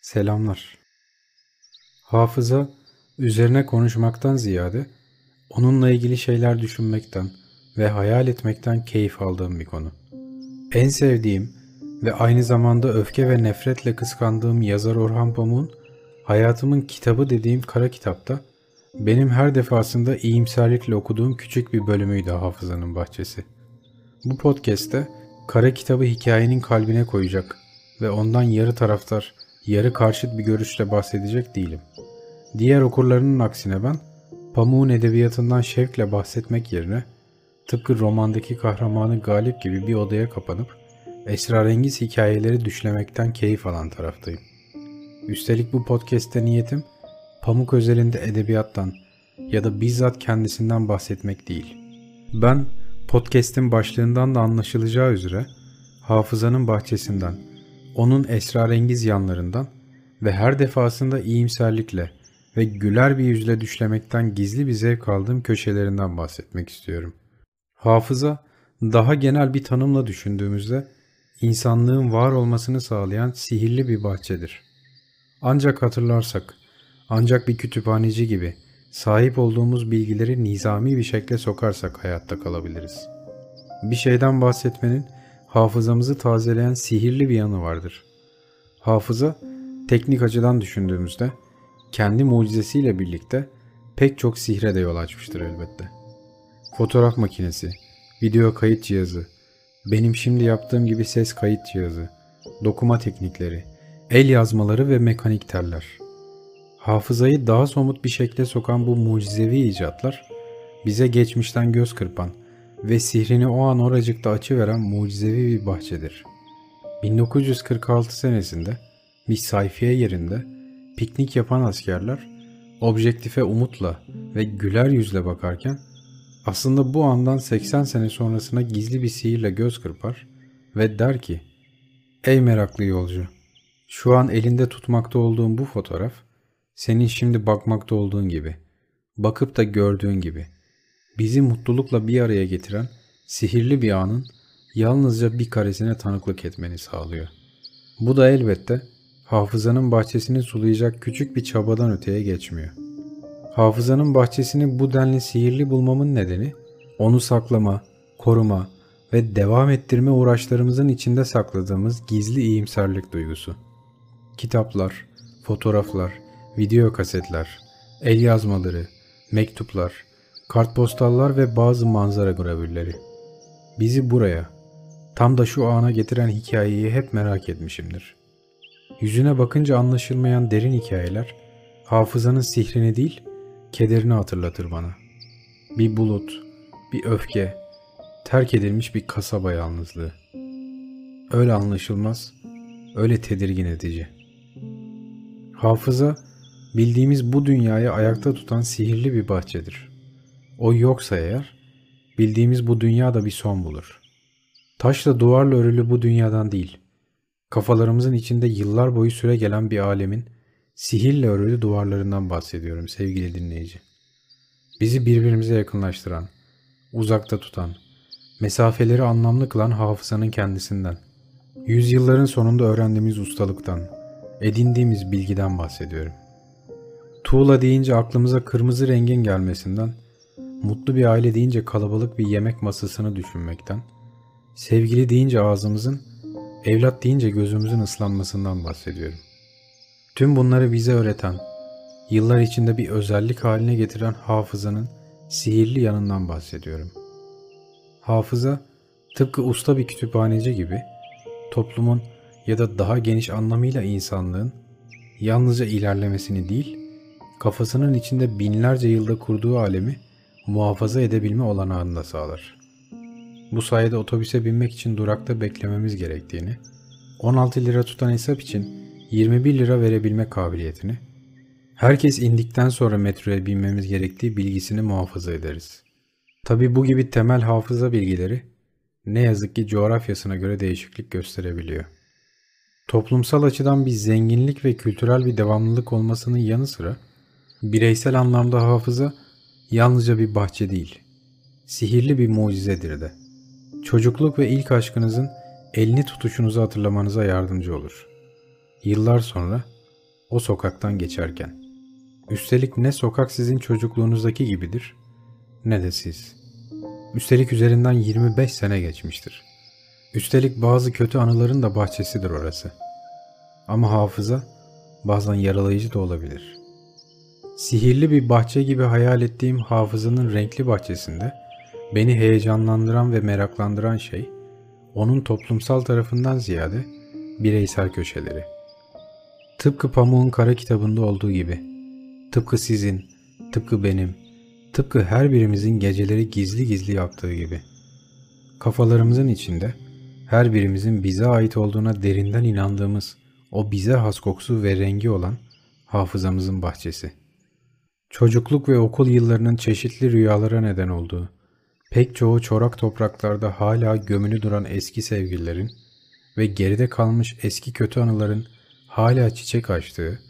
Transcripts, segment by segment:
Selamlar. Hafıza, üzerine konuşmaktan ziyade onunla ilgili şeyler düşünmekten ve hayal etmekten keyif aldığım bir konu. En sevdiğim ve aynı zamanda öfke ve nefretle kıskandığım yazar Orhan Pamuk'un hayatımın kitabı dediğim kara kitapta benim her defasında iyimserlikle okuduğum küçük bir bölümüydü Hafızanın Bahçesi. Bu podcast'te kara kitabı hikayenin kalbine koyacak ve ondan yarı taraftar, yarı karşıt bir görüşle bahsedecek değilim. Diğer okurlarının aksine ben, Pamuk'un edebiyatından şevkle bahsetmek yerine, tıpkı romandaki kahramanı Galip gibi bir odaya kapanıp, esrarengiz hikayeleri düşlemekten keyif alan taraftayım. Üstelik bu podcast'te niyetim, Pamuk özelinde edebiyattan ya da bizzat kendisinden bahsetmek değil. Ben podcast'in başlığından da anlaşılacağı üzere hafızanın bahçesinden, onun esrarengiz yanlarından ve her defasında iyimserlikle ve güler bir yüzle düşlemekten gizli bir zevk aldığım köşelerinden bahsetmek istiyorum. Hafıza, daha genel bir tanımla düşündüğümüzde insanlığın var olmasını sağlayan sihirli bir bahçedir. Ancak hatırlarsak, ancak bir kütüphaneci gibi sahip olduğumuz bilgileri nizami bir şekle sokarsak hayatta kalabiliriz. Bir şeyden bahsetmenin hafızamızı tazeleyen sihirli bir yanı vardır. Hafıza, teknik açıdan düşündüğümüzde kendi mucizesiyle birlikte pek çok sihre de yol açmıştır elbette. Fotoğraf makinesi, video kayıt cihazı, benim şimdi yaptığım gibi ses kayıt cihazı, dokuma teknikleri, el yazmaları ve mekanik teller. Hafızayı daha somut bir şekle sokan bu mucizevi icatlar, bize geçmişten göz kırpan ve sihrini o an oracıkta açıveren mucizevi bir bahçedir. 1946 senesinde bir sayfiye yerinde piknik yapan askerler objektife umutla ve güler yüzle bakarken aslında bu andan 80 sene sonrasına gizli bir sihirle göz kırpar ve der ki Ey meraklı yolcu! Şu an elinde tutmakta olduğum bu fotoğraf senin şimdi bakmakta olduğun gibi, bakıp da gördüğün gibi, bizi mutlulukla bir araya getiren sihirli bir anın yalnızca bir karesine tanıklık etmeni sağlıyor. Bu da elbette hafızanın bahçesini sulayacak küçük bir çabadan öteye geçmiyor. Hafızanın bahçesini bu denli sihirli bulmamın nedeni onu saklama, koruma ve devam ettirme uğraşlarımızın içinde sakladığımız gizli iyimserlik duygusu. Kitaplar, fotoğraflar, video kasetler, el yazmaları, mektuplar, kartpostallar ve bazı manzara gravürleri. Bizi buraya, tam da şu ana getiren hikayeyi hep merak etmişimdir. Yüzüne bakınca anlaşılmayan derin hikayeler, hafızanın sihrini değil, kederini hatırlatır bana. Bir bulut, bir öfke, terk edilmiş bir kasaba yalnızlığı. Öyle anlaşılmaz, öyle tedirgin edici. Hafıza, bildiğimiz bu dünyayı ayakta tutan sihirli bir bahçedir. O yoksa eğer, bildiğimiz bu dünya da bir son bulur. Taşla duvarla örülü bu dünyadan değil, kafalarımızın içinde yıllar boyu süre gelen bir alemin sihirle örülü duvarlarından bahsediyorum sevgili dinleyici. Bizi birbirimize yakınlaştıran, uzakta tutan, mesafeleri anlamlı kılan hafızanın kendisinden, yüzyılların sonunda öğrendiğimiz ustalıktan, edindiğimiz bilgiden bahsediyorum. Tuğla deyince aklımıza kırmızı rengin gelmesinden, mutlu bir aile deyince kalabalık bir yemek masasını düşünmekten, sevgili deyince ağzımızın, evlat deyince gözümüzün ıslanmasından bahsediyorum. Tüm bunları bize öğreten, yıllar içinde bir özellik haline getiren hafızanın sihirli yanından bahsediyorum. Hafıza, tıpkı usta bir kütüphaneci gibi, toplumun ya da daha geniş anlamıyla insanlığın yalnızca ilerlemesini değil, kafasının içinde binlerce yılda kurduğu alemi muhafaza edebilme olanağını da sağlar. Bu sayede otobüse binmek için durakta beklememiz gerektiğini, 16 lira tutan hesap için 21 lira verebilme kabiliyetini, herkes indikten sonra metroya binmemiz gerektiği bilgisini muhafaza ederiz. Tabi bu gibi temel hafıza bilgileri ne yazık ki coğrafyasına göre değişiklik gösterebiliyor. Toplumsal açıdan bir zenginlik ve kültürel bir devamlılık olmasının yanı sıra bireysel anlamda hafıza yalnızca bir bahçe değil, sihirli bir mucizedir de. Çocukluk ve ilk aşkınızın elini tutuşunuzu hatırlamanıza yardımcı olur. Yıllar sonra o sokaktan geçerken. Üstelik ne sokak sizin çocukluğunuzdaki gibidir ne de siz. Üstelik üzerinden 25 sene geçmiştir. Üstelik bazı kötü anıların da bahçesidir orası. Ama hafıza bazen yaralayıcı da olabilir. Sihirli bir bahçe gibi hayal ettiğim hafızanın renkli bahçesinde beni heyecanlandıran ve meraklandıran şey onun toplumsal tarafından ziyade bireysel köşeleri. Tıpkı Pamuk'un kara kitabında olduğu gibi. Tıpkı sizin, tıpkı benim, tıpkı her birimizin geceleri gizli gizli yaptığı gibi. Kafalarımızın içinde her birimizin bize ait olduğuna derinden inandığımız o bize has kokusu ve rengi olan hafızamızın bahçesi. Çocukluk ve okul yıllarının çeşitli rüyalara neden olduğu, pek çoğu çorak topraklarda hala gömülü duran eski sevgililerin ve geride kalmış eski kötü anıların hala çiçek açtığı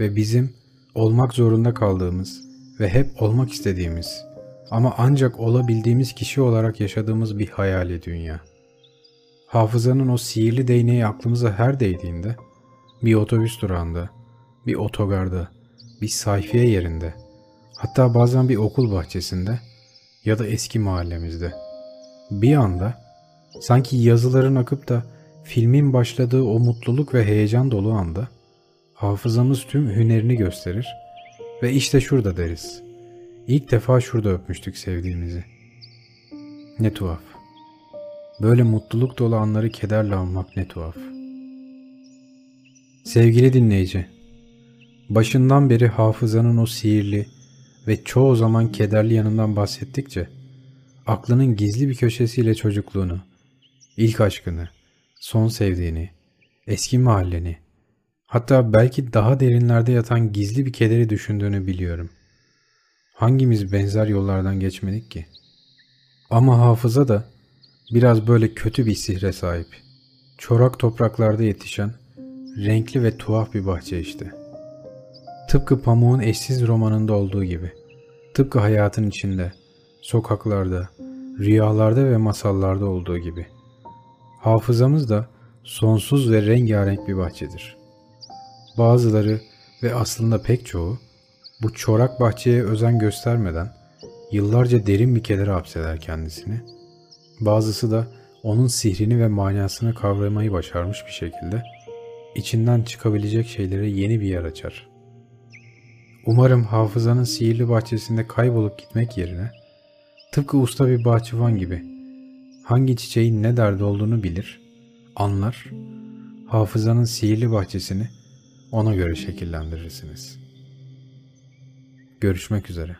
ve bizim olmak zorunda kaldığımız ve hep olmak istediğimiz ama ancak olabildiğimiz kişi olarak yaşadığımız bir hayali dünya. Hafızanın o sihirli değneği aklımıza her değdiğinde, bir otobüs durağında, bir otogarda, bir sayfiye yerinde, hatta bazen bir okul bahçesinde ya da eski mahallemizde. Bir anda sanki yazıların akıp da filmin başladığı o mutluluk ve heyecan dolu anda hafızamız tüm hünerini gösterir ve işte şurada deriz. İlk defa şurada öpmüştük sevdiğimizi. Ne tuhaf. Böyle mutluluk dolu anları kederle almak ne tuhaf. Sevgili dinleyici, başından beri hafızanın o sihirli ve çoğu zaman kederli yanından bahsettikçe, aklının gizli bir köşesiyle çocukluğunu, ilk aşkını, son sevdiğini, eski mahalleni, hatta belki daha derinlerde yatan gizli bir kederi düşündüğünü biliyorum. Hangimiz benzer yollardan geçmedik ki? Ama hafıza da biraz böyle kötü bir sihre sahip. Çorak topraklarda yetişen, renkli ve tuhaf bir bahçe işte. Tıpkı Pamuk'un eşsiz romanında olduğu gibi. Tıpkı hayatın içinde, sokaklarda, rüyalarda ve masallarda olduğu gibi. Hafızamız da sonsuz ve rengarenk bir bahçedir. Bazıları ve aslında pek çoğu bu çorak bahçeye özen göstermeden yıllarca derin bir kedere hapseder kendisini. Bazısı da onun sihrini ve manasını kavramayı başarmış bir şekilde içinden çıkabilecek şeylere yeni bir yer açar. Umarım hafızanın sihirli bahçesinde kaybolup gitmek yerine tıpkı usta bir bahçıvan gibi hangi çiçeğin ne derdi olduğunu bilir, anlar, hafızanın sihirli bahçesini ona göre şekillendirirsiniz. Görüşmek üzere.